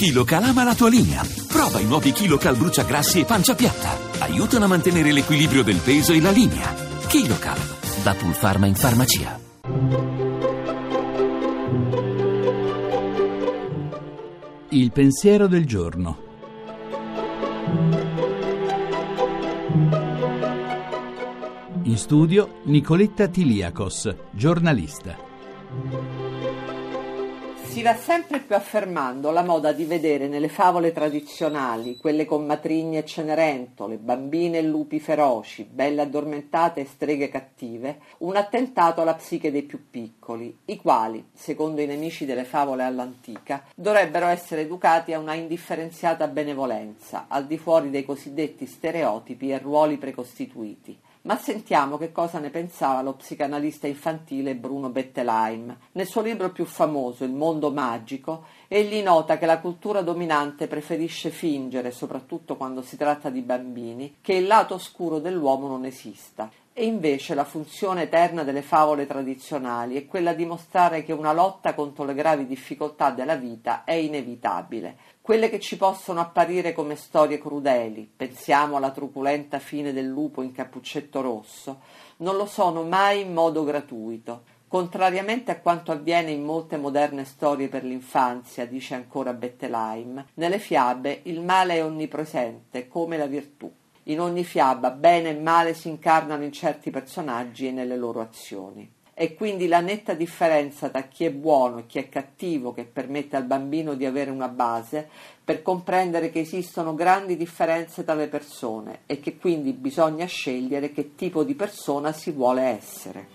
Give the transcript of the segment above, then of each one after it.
KiloCal ama la tua linea. Prova i nuovi KiloCal bruciagrassi e pancia piatta. Aiutano a mantenere l'equilibrio del peso e la linea. KiloCal, da Pulpharma in farmacia. Il pensiero del giorno. In studio Nicoletta Tiliakos, giornalista. Si va sempre più affermando la moda di vedere nelle favole tradizionali, quelle con matrigne e cenerentole, bambine e lupi feroci, belle addormentate e streghe cattive, un attentato alla psiche dei più piccoli, i quali, secondo i nemici delle favole all'antica, dovrebbero essere educati a una indifferenziata benevolenza, al di fuori dei cosiddetti stereotipi e ruoli precostituiti. Ma sentiamo che cosa ne pensava lo psicanalista infantile Bruno Bettelheim. Nel suo libro più famoso, Il mondo magico, egli nota che la cultura dominante preferisce fingere, soprattutto quando si tratta di bambini, che il lato oscuro dell'uomo non esista. E invece la funzione eterna delle favole tradizionali è quella di mostrare che una lotta contro le gravi difficoltà della vita è inevitabile. Quelle che ci possono apparire come storie crudeli, pensiamo alla truculenta fine del lupo in cappuccetto rosso, non lo sono mai in modo gratuito. Contrariamente a quanto avviene in molte moderne storie per l'infanzia, dice ancora Bettelheim, nelle fiabe il male è onnipresente, come la virtù. In ogni fiaba bene e male si incarnano in certi personaggi e nelle loro azioni. È quindi la netta differenza tra chi è buono e chi è cattivo che permette al bambino di avere una base per comprendere che esistono grandi differenze tra le persone e che quindi bisogna scegliere che tipo di persona si vuole essere.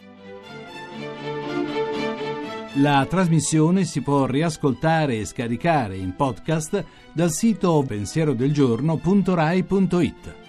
La trasmissione si può riascoltare e scaricare in podcast dal sito pensierodelgiorno.rai.it.